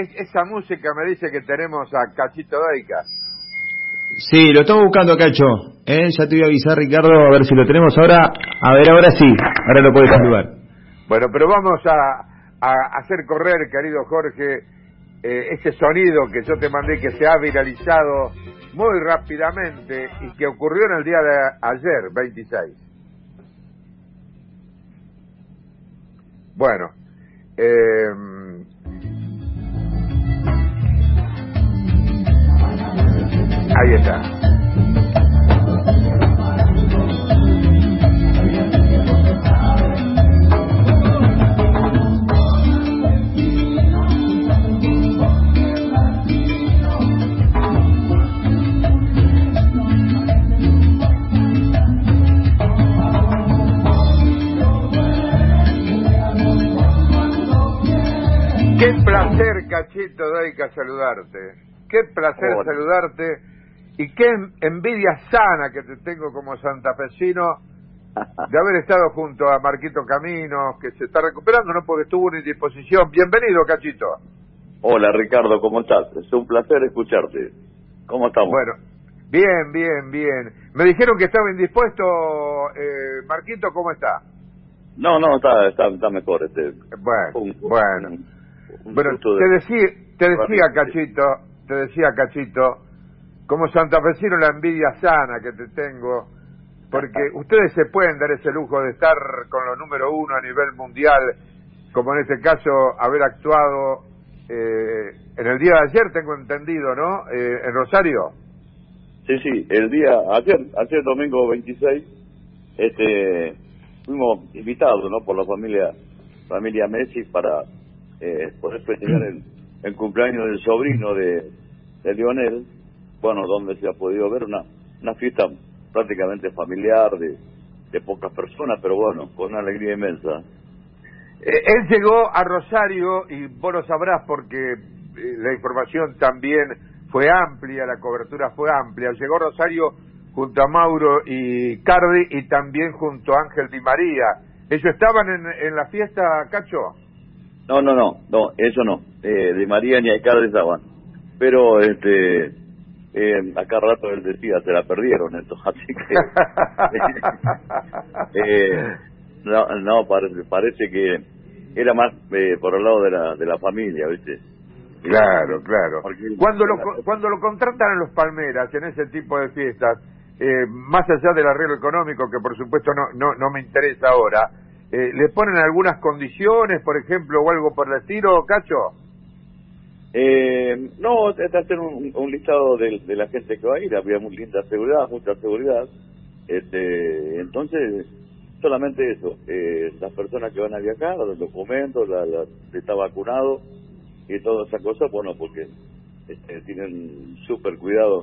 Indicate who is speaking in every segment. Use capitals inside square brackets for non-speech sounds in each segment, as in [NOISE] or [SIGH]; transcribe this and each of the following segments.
Speaker 1: esa música me dice que tenemos a Cachito Daica.
Speaker 2: Sí, lo estamos buscando, Cacho. ¿eh? Ya te voy a avisar, Ricardo, a ver si lo tenemos ahora. A ver, ahora sí, ahora lo puedes saludar.
Speaker 1: Bueno, pero vamos a, a hacer correr, querido Jorge, eh, ese sonido que yo te mandé que se ha viralizado muy rápidamente y que ocurrió en el día de ayer, 26. Bueno, eh, ahí está. placer, Cachito Daica, saludarte. Qué placer saludarte y qué envidia sana que te tengo como santafesino de haber estado junto a Marquito Caminos, que se está recuperando, ¿no? Porque estuvo en indisposición. Bienvenido, Cachito.
Speaker 3: Hola, Ricardo, ¿cómo estás? Es un placer escucharte. ¿Cómo estamos?
Speaker 1: Bueno, bien, bien, bien. Me dijeron que estaba indispuesto. Eh, Marquito, ¿cómo está?
Speaker 3: No, no, está, está, está mejor. Este,
Speaker 1: bueno, bueno. Bueno, te decía, te decía Cachito, te decía Cachito, como santafesino la envidia sana que te tengo, porque [LAUGHS] ustedes se pueden dar ese lujo de estar con los número uno a nivel mundial, como en este caso haber actuado eh, en el día de ayer, tengo entendido, ¿no? Eh, en Rosario.
Speaker 3: Sí, sí, el día, ayer, ayer domingo 26, este, fuimos invitados, ¿no? Por la familia, familia Messi para eh, poder festejar [CLEARS THROAT] el, el, cumpleaños del sobrino de, de Lionel, bueno, donde se ha podido ver una, una fiesta prácticamente familiar de, de pocas personas, pero bueno, con una alegría inmensa.
Speaker 1: Eh, él llegó a Rosario y vos lo sabrás porque eh, la información también fue amplia, la cobertura fue amplia. Llegó Rosario junto a Mauro y Cardi y también junto a Ángel Di María. ¿Ellos estaban en, en la fiesta, Cacho?
Speaker 3: No, no, no, no, eso no. Eh, de María ni Icardi estaban. Pero, este, eh, acá rato él decía, se la perdieron, entonces, [LAUGHS] así que. [LAUGHS] eh, no, no parece, parece que era más eh, por el lado de la, de la familia, ¿viste?
Speaker 1: Claro, claro. Cuando lo, cuando lo contratan en los Palmeras, en ese tipo de fiestas, eh, más allá del arreglo económico, que por supuesto no, no, no me interesa ahora, eh, ¿Le ponen algunas condiciones, por ejemplo, o algo por el estilo, Cacho?
Speaker 3: Eh, no, está hacer un, listado de, de, la gente que va a ir, había muy linda seguridad, mucha seguridad. Este, entonces, solamente eso, eh, las personas que van a viajar, los documentos, la, está vacunado y toda esa cosa, bueno, porque este, tienen súper cuidado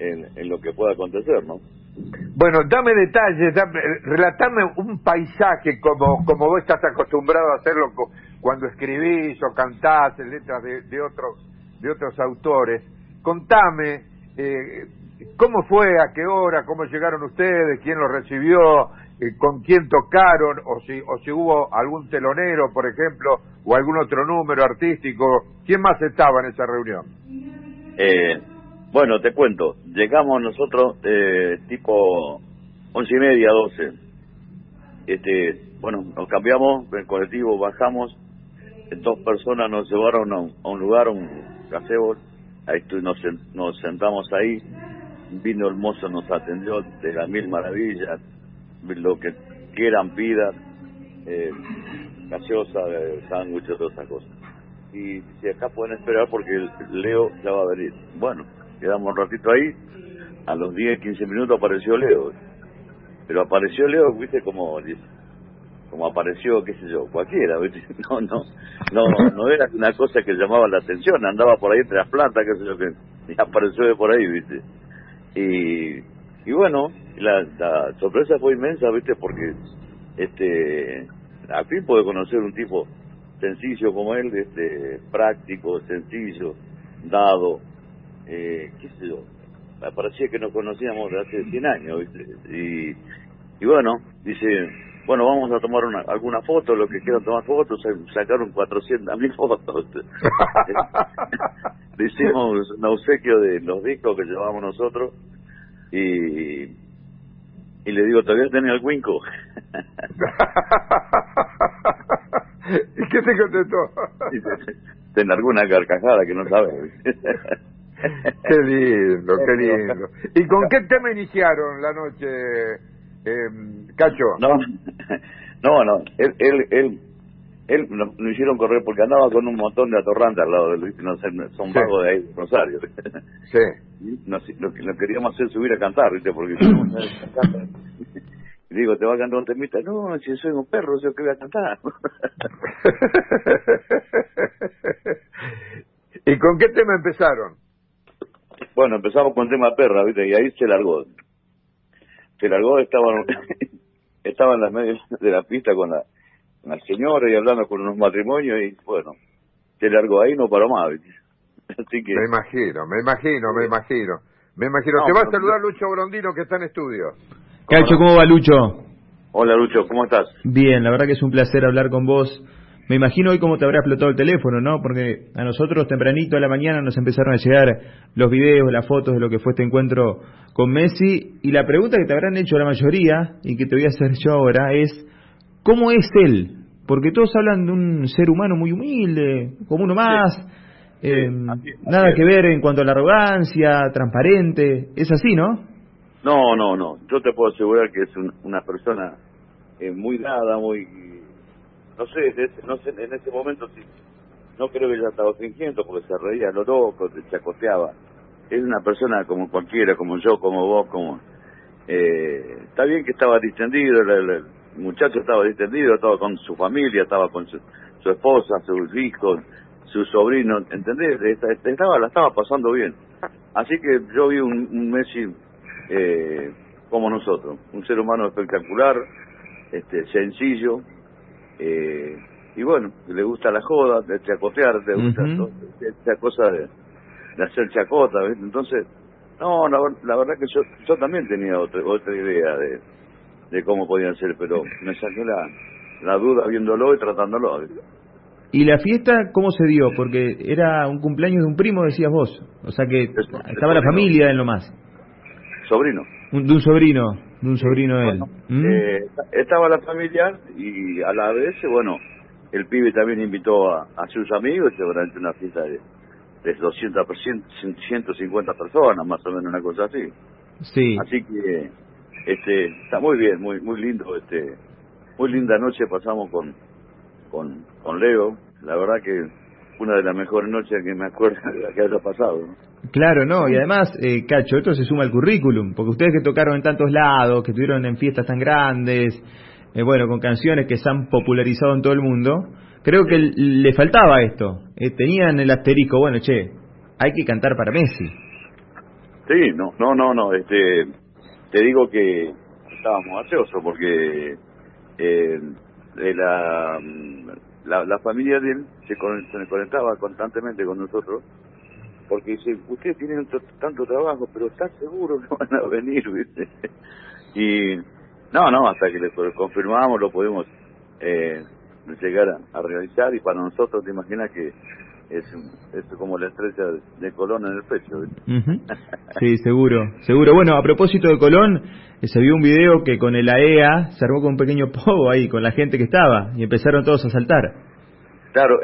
Speaker 3: en, en lo que pueda acontecer, ¿no?
Speaker 1: Bueno, dame detalles, dame, relatame un paisaje como, como vos estás acostumbrado a hacerlo cuando escribís o cantás en letras de, de otros de otros autores. Contame eh, cómo fue, a qué hora, cómo llegaron ustedes, quién los recibió, eh, con quién tocaron, o si, o si hubo algún telonero, por ejemplo, o algún otro número artístico. ¿Quién más estaba en esa reunión?
Speaker 3: Eh, bueno, te cuento. Llegamos nosotros eh, tipo once y media, doce. Este, bueno, nos cambiamos el colectivo, bajamos. Dos personas nos llevaron a un, lugar, un gazebo. Ahí nos, sentamos ahí. Vino el mozo, nos atendió de las mil maravillas, lo que quieran, pidan, eh, gaseosa, sándwiches, todas esas cosas. Y si acá pueden esperar porque Leo ya va a venir. Bueno, quedamos un ratito ahí, a los 10, 15 minutos apareció Leo. Pero apareció Leo, viste, como como apareció, qué sé yo, cualquiera, ¿viste? [LAUGHS] No, no, no, no era una cosa que llamaba la atención, andaba por ahí entre las plantas, qué sé yo, que [LAUGHS] apareció de por ahí, ¿viste? Y, y bueno, la, la sorpresa fue inmensa, ¿viste? Porque, este, al fin pude conocer un tipo sencillo como él, este, práctico, sencillo, dado, eh, qué sé yo, parecía que nos conocíamos de hace 100 años, ¿viste? Y, y bueno, dice, bueno, vamos a tomar una, alguna foto, lo que quieran tomar fotos, sacaron 400 mil [LAUGHS] fotos. [LAUGHS] Le hicimos un obsequio de los discos que llevábamos nosotros y, y le digo, ¿todavía tenés el Winco? [LAUGHS]
Speaker 1: ¿Y qué te contestó?
Speaker 3: Te largó una carcajada que no sabes.
Speaker 1: qué lindo, qué lindo. ¿Y con qué tema iniciaron la noche, eh, Cacho?
Speaker 3: No, [LAUGHS] no, no. Él, él, él, él lo, hicieron correr porque andaba con un montón de atorrantes al lado de Luis, no sé, son vagos de ahí, Rosario.
Speaker 1: Sí. [LAUGHS]
Speaker 3: No, lo, lo queríamos hacer subir a cantar, ¿viste? Porque [LAUGHS] y digo, ¿te va a cantar un temita? No, si soy un perro, yo que voy a cantar.
Speaker 1: ¿Y con qué tema empezaron?
Speaker 3: Bueno, empezamos con tema perra, ¿viste? Y ahí se largó. Se largó, estaban, [LAUGHS] estaba en las medias de la pista con la, con señora y hablando con unos matrimonios y bueno, se largó ahí no paró más. [LAUGHS]
Speaker 1: Así que... Me imagino, me imagino, me imagino. Me imagino. Te va a saludar Lucho Brondino que está en estudio.
Speaker 2: Cacho, ¿cómo va Lucho?
Speaker 3: Hola Lucho, ¿cómo estás?
Speaker 2: Bien, la verdad que es un placer hablar con vos. Me imagino hoy cómo te habrá explotado el teléfono, ¿no? Porque a nosotros tempranito a la mañana nos empezaron a llegar los videos, las fotos de lo que fue este encuentro con Messi. Y la pregunta que te habrán hecho la mayoría, y que te voy a hacer yo ahora, es, ¿cómo es él? Porque todos hablan de un ser humano muy humilde, como uno más, eh, nada que ver en cuanto a la arrogancia, transparente, es así, ¿no?
Speaker 3: No, no, no. Yo te puedo asegurar que es una persona eh, muy dada, muy... No sé, no sé, en ese momento. No creo que ella estaba fingiendo porque se reía lo loco, se chacoteaba. Es una persona como cualquiera, como yo, como vos, como... Eh, está bien que estaba distendido, el, muchacho estaba distendido, estaba con su familia, estaba con su, esposa, sus hijos, su sobrino, ¿entendés? Estaba, la estaba pasando bien. Así que yo vi un, un Messi eh, como nosotros. Un ser humano espectacular, este, sencillo, eh, y bueno, le gusta la joda, de chacotear, le gusta esa cosa de, hacer chacota, entonces, no, la, verdad que yo, yo también tenía otra, otra idea de, de cómo podían ser, pero me saqué la, la duda viéndolo y tratándolo.
Speaker 2: ¿Y la fiesta cómo se dio? Porque era un cumpleaños de un primo, decías vos. O sea que estaba la familia en lo más
Speaker 3: sobrino.
Speaker 2: de un sobrino, de un sobrino de él.
Speaker 3: ¿Mm? Eh, estaba la familia y a la vez, bueno, el pibe también invitó a, sus amigos durante una fiesta de, de 200, 150 personas, más o menos una cosa así.
Speaker 2: Sí.
Speaker 3: Así que este está muy bien, muy muy lindo, este muy linda noche pasamos con con con Leo. La verdad que una de las mejores noches que me acuerdo [LAUGHS] de que haya pasado.
Speaker 2: Claro, no, y además, eh, Cacho, esto se suma al currículum, porque ustedes que tocaron en tantos lados, que estuvieron en fiestas tan grandes, eh, bueno, con canciones que se han popularizado en todo el mundo, creo que le faltaba esto. Eh, tenían el asterisco, bueno, che, hay que cantar para Messi.
Speaker 3: Sí, no, no, no, no, este, te digo que estábamos ansiosos porque eh, la, la, la familia de él se, conectaba constantemente con nosotros porque dice, ustedes tienen tanto trabajo, pero ¿estás seguro que van a venir? [LAUGHS] ¿viste? Y no, no, hasta que le confirmamos lo podemos eh, llegar a, realizar y para nosotros te imaginas que es, es como la estrella de Colón en el pecho. [LAUGHS]
Speaker 2: Sí, seguro, seguro. Bueno, a propósito de Colón, eh, se vio un video que con el AEA e se armó con un pequeño [LAUGHS] pogo ahí, con la gente que estaba, y empezaron todos a saltar.
Speaker 3: Claro,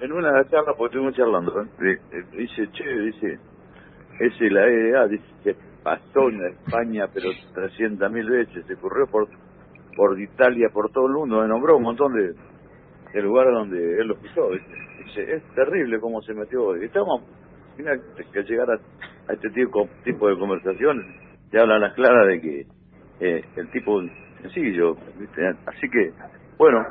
Speaker 3: en una charlas, porque estuvimos charlando, ¿eh? dice, che, dice, ese la EDA, dice, que pasó en España, pero 300.000 mil veces, se corrió por por Italia, por todo el mundo, me nombró un montón de, de lugares donde él lo pisó, dice, es terrible cómo se metió, y estamos, mira, que llegar a, este tipo, tipo de conversaciones, te hablan las claras de que eh, el tipo sencillo, ¿viste? así que, bueno,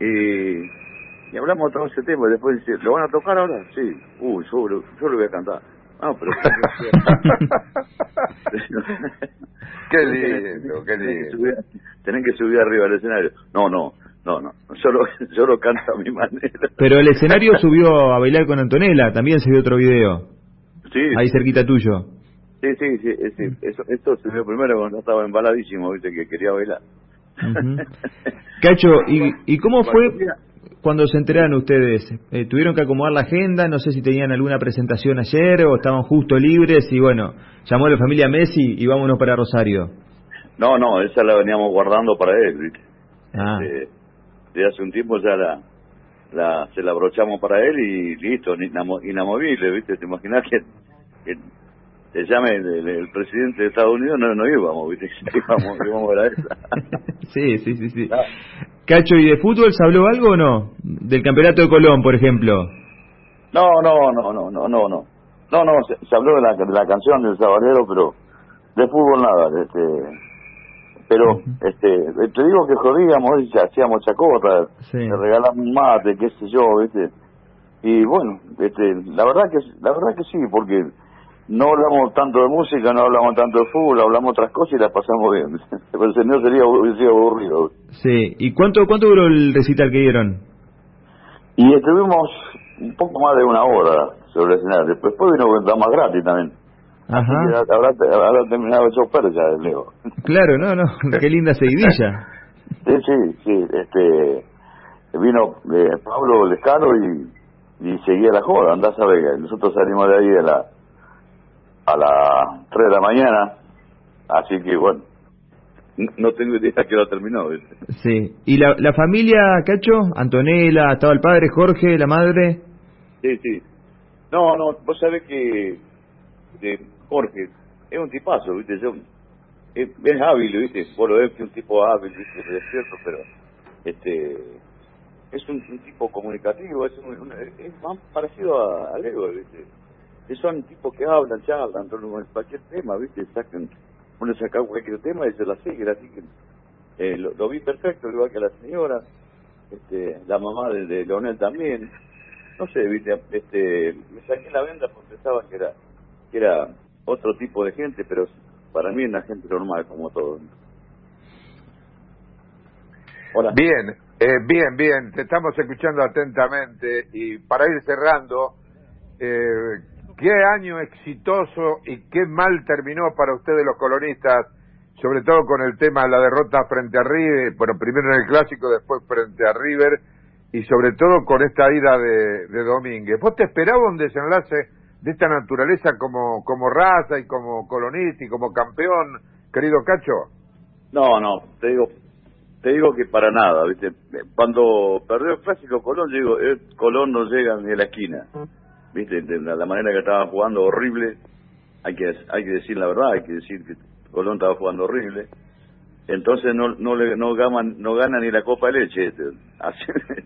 Speaker 3: y y hablamos de todo ese tema y después dice, ¿lo van a tocar ahora? Sí. Uy, yo, yo lo voy a cantar. Ah, pero... [LAUGHS] [LAUGHS]
Speaker 1: qué lindo, qué lindo.
Speaker 3: Tienen que subir arriba al escenario. No, no, no, no. Yo lo, yo lo canto a mi manera.
Speaker 2: Pero el escenario subió a bailar con Antonella, también se vio otro video.
Speaker 3: Sí.
Speaker 2: Ahí cerquita tuyo.
Speaker 3: Sí, sí, sí. Eso, esto se vio primero cuando estaba embaladísimo, viste, que quería bailar.
Speaker 2: Cacho, ¿y, ¿y cómo [LAUGHS] fue cuando se enteraron ustedes? Eh, ¿Tuvieron que acomodar la agenda? No sé si tenían alguna presentación ayer o estaban justo libres y bueno, llamó a la familia Messi y vámonos para Rosario.
Speaker 3: No, no, esa la veníamos guardando para él, ¿viste? Ah. Este, de hace un tiempo ya la, la se la abrochamos para él y listo, inamovible, ¿viste? ¿Te imaginas que, que llame el, presidente de Estados Unidos? No, no íbamos, ¿viste? [LAUGHS] Íbamos, íbamos a ver esa. [LAUGHS]
Speaker 2: sí, sí, sí, sí. Ah. Cacho, ¿y de fútbol se habló algo o no? Del campeonato de Colón, por ejemplo.
Speaker 3: No, no, no, no, no, no, no. No, no, se, habló de la, de la canción del Sabalero, pero de fútbol nada, este pero este te digo que jodíamos y hacíamos chacota sí. le regalamos un mate qué sé yo viste y bueno este la verdad que la verdad que sí porque no hablamos tanto de música no hablamos tanto de fútbol hablamos otras cosas y las pasamos bien. [LAUGHS] Pero el señor sería, sería aburrido.
Speaker 2: Sí. Y cuánto cuánto duró el recital que dieron
Speaker 3: y estuvimos un poco más de una hora sobre el escenario después vino más gratis también. Ajá. Habrá, habrá, terminado el chofer ya, Leo. [LAUGHS]
Speaker 2: Claro, no, no, [LAUGHS] qué linda seguidilla.
Speaker 3: sí, sí, sí, este, vino eh, Pablo Lescano y, y seguía la joda, andás a ver, nosotros salimos de ahí a la, a las 3 de la mañana, así que bueno, no tengo idea que lo terminó.
Speaker 2: Sí, ¿y la, la familia, Cacho? Antonella, estaba el padre, Jorge, la madre.
Speaker 3: Sí, sí. No, no, vos sabés que Jorge es un tipazo, ¿viste? Yo, es, hábil, ¿viste? Por lo que un tipo hábil, ¿viste? Es cierto, pero este es un, tipo comunicativo, es, es más parecido a, a Leo, ¿viste? Son tipos que hablan, charlan, cualquier tema, ¿viste? Sacan, uno saca cualquier tema y se la sigue, así que eh, lo, vi perfecto, igual que la señora, este, la mamá de, de Leonel también. No sé, ¿viste? Este, me saqué la venda porque pensaba que era, que era otro tipo de gente, pero para mí es una gente normal como todos.
Speaker 1: Hola. Bien, eh, bien, bien, te estamos escuchando atentamente y para ir cerrando, eh, ¿qué año exitoso y qué mal terminó para ustedes los colonistas, sobre todo con el tema de la derrota frente a River, bueno, primero en el clásico, después frente a River y sobre todo con esta ida de, de Domínguez? ¿Vos te esperabas un desenlace de esta naturaleza como, como raza y como colonista y como campeón, querido Cacho?
Speaker 3: No, no, te digo, te digo que para nada, ¿viste? Cuando perdió el clásico Colón, yo digo, eh, Colón no llega ni a la esquina, ¿viste? La, manera que estaba jugando horrible, hay que hay que decir la verdad, hay que decir que Colón estaba jugando horrible. Entonces no no le no gana no gana ni la copa de leche, este. [LAUGHS]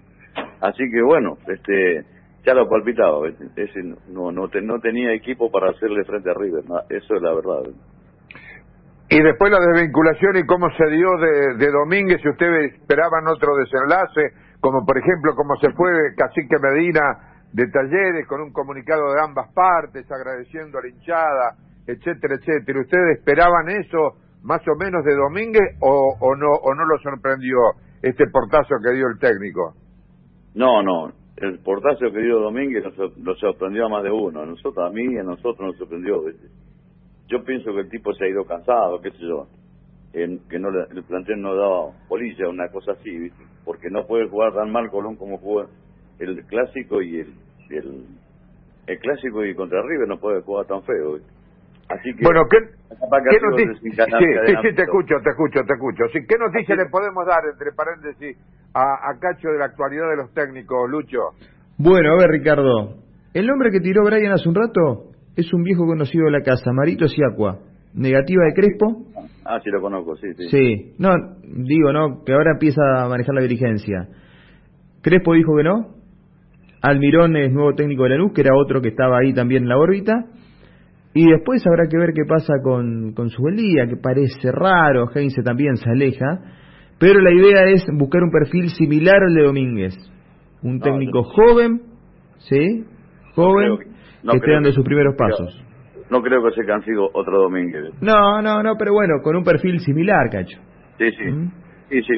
Speaker 3: así, que bueno, este ya lo palpitaba, ese no no, no tenía equipo para hacerle frente a River, eso es la verdad.
Speaker 1: Y después la desvinculación y cómo se dio de, de Domínguez, si ustedes esperaban otro desenlace, como por ejemplo como se fue Cacique Medina de Talleres con un comunicado de ambas partes agradeciendo a la hinchada, etcétera, etcétera. ¿Ustedes esperaban eso más o menos de Domínguez o, o no o no lo sorprendió este portazo que dio el técnico?
Speaker 3: No, no, el portazo que dio Domínguez nos, sorprendió a más de uno. A nosotros, a mí y a nosotros nos sorprendió. Yo pienso que el tipo se ha ido cansado, qué sé yo. que no el plantel no daba polilla, una cosa así, ¿viste? porque no puede jugar tan mal Colón como jugó el clásico y el, el, el clásico y contra River no puede jugar tan feo. Así que,
Speaker 1: bueno, ¿qué, ¿qué noticia? Sí, sí, sí, te escucho, te escucho, te escucho. Sí, ¿Qué noticia le podemos dar, entre paréntesis, a, a Cacho de la actualidad de los técnicos, Lucho?
Speaker 2: Bueno, a ver, Ricardo. El nombre que tiró Brian hace un rato es un viejo conocido de la casa, Marito Siacua. Negativa de Crespo.
Speaker 3: Ah, sí, lo conozco, sí, sí.
Speaker 2: Sí, no, digo, ¿no? Que ahora empieza a manejar la dirigencia. Crespo dijo que no. Almirón es nuevo técnico de la luz, que era otro que estaba ahí también en la órbita. Y después habrá que ver qué pasa con, con su día, que parece raro, Heinze también se aleja, pero la idea es buscar un perfil similar al de Domínguez, un técnico joven, ¿sí? Joven, que, esté dando sus primeros pasos.
Speaker 3: No creo que se consigo otro Domínguez.
Speaker 2: No, no, no, pero bueno, con un perfil similar, Cacho.
Speaker 3: Sí, sí. ¿Mm? Sí, sí.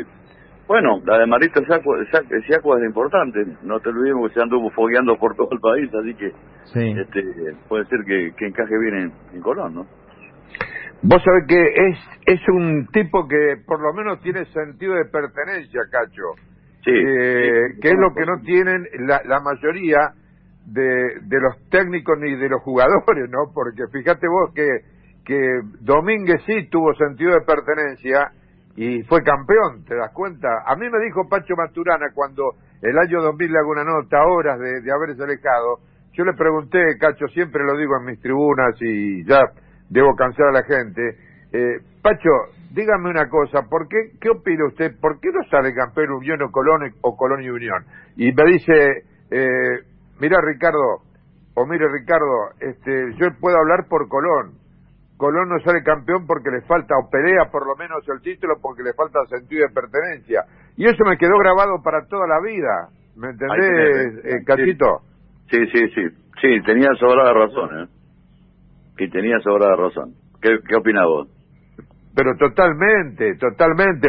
Speaker 3: Bueno, la de Marito Siacua es importante, no te olvidemos que se anduvo fogueando por todo el país, así que este, puede ser que, encaje bien en, Colón, ¿no?
Speaker 1: Vos sabés que es, es un tipo que por lo menos tiene sentido de pertenencia, Cacho.
Speaker 3: Sí.
Speaker 1: Eh, que es lo que no tienen la, la mayoría de, de los técnicos ni de los jugadores, ¿no? Porque fíjate vos que, que Domínguez sí tuvo sentido de pertenencia y fue campeón, ¿te das cuenta? A mí me dijo Pacho Masturana cuando el año 2000 le hago una nota, horas de, de haberse alejado, yo le pregunté, Cacho, siempre lo digo en mis tribunas y ya debo cansar a la gente. Eh, Pacho, dígame una cosa, ¿por qué, qué opina usted? ¿Por qué no sale campeón Unión o Colón o Colón y Unión? Y me dice, eh, mira Ricardo, o mire Ricardo, este, yo puedo hablar por Colón. Colón no sale campeón porque le falta, o pelea por lo menos el título porque le falta sentido de pertenencia. Y eso me quedó grabado para toda la vida. ¿Me entendés, eh, Cachito?
Speaker 3: Sí, sí, sí. Sí, tenía sobrada razón, ¿eh? Que tenía sobrada razón. ¿Qué, qué opinas vos?
Speaker 1: Pero totalmente, totalmente.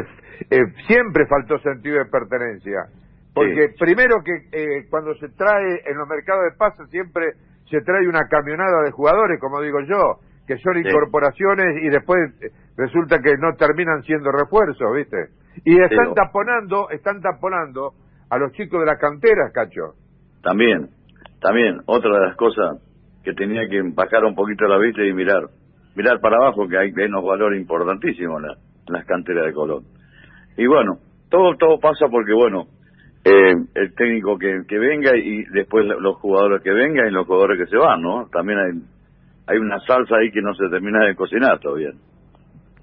Speaker 1: Eh, siempre faltó sentido de pertenencia. Porque
Speaker 3: Sí.
Speaker 1: primero que eh, cuando se trae en los mercados de pases siempre se trae una camionada de jugadores, como digo yo, que son
Speaker 3: Sí.
Speaker 1: incorporaciones y después eh, resulta que no terminan siendo refuerzos, ¿viste? Y están taponando, están taponando a los chicos de las canteras, cacho.
Speaker 3: También, también, otra de las cosas que tenía que bajar un poquito la vista y mirar, mirar para abajo que hay, unos valores importantísimos en, la- en las canteras de Colón. Y bueno, todo todo pasa porque bueno, eh, el técnico que, que venga y después lo- los jugadores que vengan y los jugadores que se van, ¿no? También hay hay una salsa ahí que no se termina de cocinar todavía.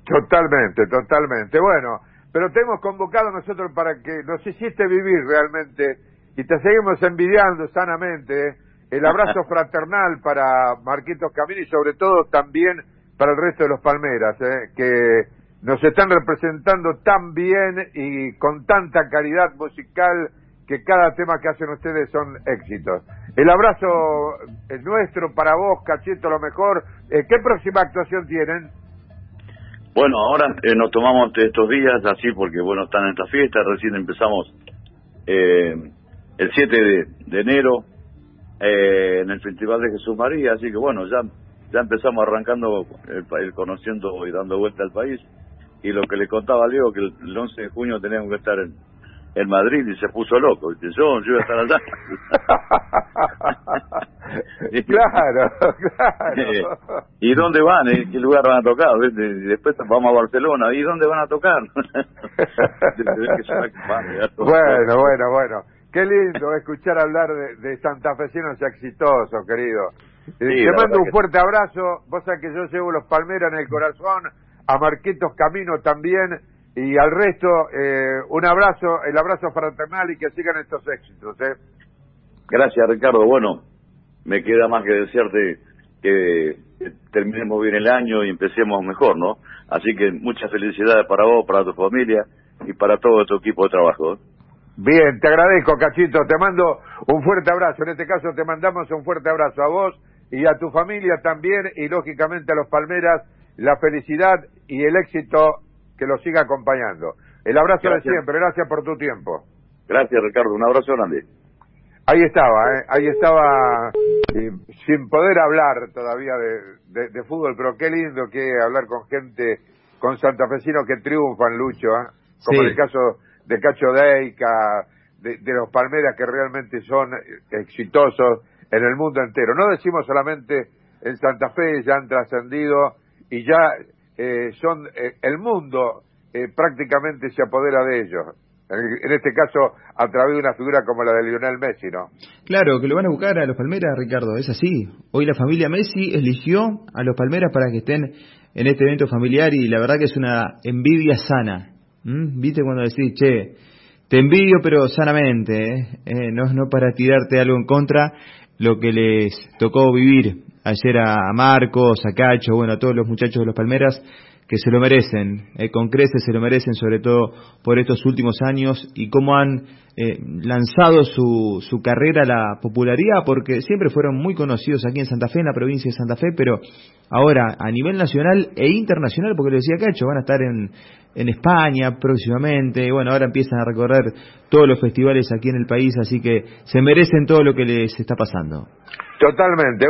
Speaker 1: Totalmente, totalmente. Bueno, pero te hemos convocado nosotros para que nos hiciste vivir realmente y te seguimos envidiando sanamente ¿eh? el abrazo [LAUGHS] fraternal para Marquitos Camino y sobre todo también para el resto de los Palmeras, ¿eh? que nos están representando tan bien y con tanta calidad musical que cada tema que hacen ustedes son éxitos. El abrazo es nuestro para vos, Cachito, lo mejor. Eh, ¿Qué próxima actuación tienen?
Speaker 3: Bueno, ahora eh, nos tomamos estos días así porque, bueno, están en esta fiesta, recién empezamos eh, el 7 de, de enero eh, en el Festival de Jesús María, así que bueno, ya ya empezamos arrancando el, pa- el conociendo y dando vuelta al país y lo que le contaba Leo que el, el 11 de junio teníamos que estar en, en Madrid y se puso loco, ¿viste? yo, yo iba a estar allá. [LAUGHS] [LAUGHS]
Speaker 1: claro,
Speaker 3: Eh,
Speaker 1: claro.
Speaker 3: ¿Y dónde van? ¿En qué lugar van a tocar? Y después vamos a Barcelona. ¿Y dónde van a tocar? [LAUGHS]
Speaker 1: bueno, bueno, bueno. Qué lindo escuchar hablar de, de santafesinos exitosos, querido. Eh,
Speaker 3: Sí,
Speaker 1: Te mando un
Speaker 3: que-
Speaker 1: fuerte abrazo. Vos sabés que yo llevo los Palmeras en el corazón, a Marquitos Camino también, y al resto eh, un abrazo, el abrazo fraternal y que sigan estos éxitos. ¿eh?
Speaker 3: Gracias, Ricardo. Bueno, me queda más que desearte que terminemos bien el año y empecemos mejor, ¿no? Así que muchas felicidades para vos, para tu familia y para todo tu equipo de trabajo.
Speaker 1: Bien, te agradezco, Cachito. Te mando un fuerte abrazo. En este caso te mandamos un fuerte abrazo a vos y a tu familia también y lógicamente a los Palmeras la felicidad y el éxito que los siga acompañando. El abrazo
Speaker 3: Gracias.
Speaker 1: de siempre. Gracias por tu tiempo.
Speaker 3: Gracias, Ricardo. Un abrazo grande.
Speaker 1: Ahí estaba, ¿eh? ahí estaba, eh, sin poder hablar todavía de, de- de fútbol, pero qué lindo que hablar con gente, con santafesinos que triunfan, Lucho, ¿eh? como
Speaker 2: Sí.
Speaker 1: en el caso de Cacho Deica, de, de los Palmeras que realmente son exitosos en el mundo entero. No decimos solamente en Santa Fe, ya han trascendido y ya eh, son, eh, el mundo eh, prácticamente se apodera de ellos. En, en este caso, a través de una figura como la de Lionel Messi, ¿no?
Speaker 2: Claro, que lo van a buscar a los Palmeras, Ricardo, es así. Hoy la familia Messi eligió a los Palmeras para que estén en este evento familiar y la verdad que es una envidia sana. ¿Mm? ¿Viste cuando decís, che, te envidio pero sanamente, ¿eh? Eh, no, no para tirarte algo en contra, lo que les tocó vivir ayer a Marcos, a Cacho, bueno, a todos los muchachos de los Palmeras, que se lo merecen, eh, con creces se lo merecen, sobre todo por estos últimos años y cómo han eh, lanzado su, carrera a la popularidad, porque siempre fueron muy conocidos aquí en Santa Fe, en la provincia de Santa Fe, pero ahora a nivel nacional e internacional, porque lo decía Cacho, van a estar en, España próximamente, bueno, ahora empiezan a recorrer todos los festivales aquí en el país, así que se merecen todo lo que les está pasando.
Speaker 1: Totalmente.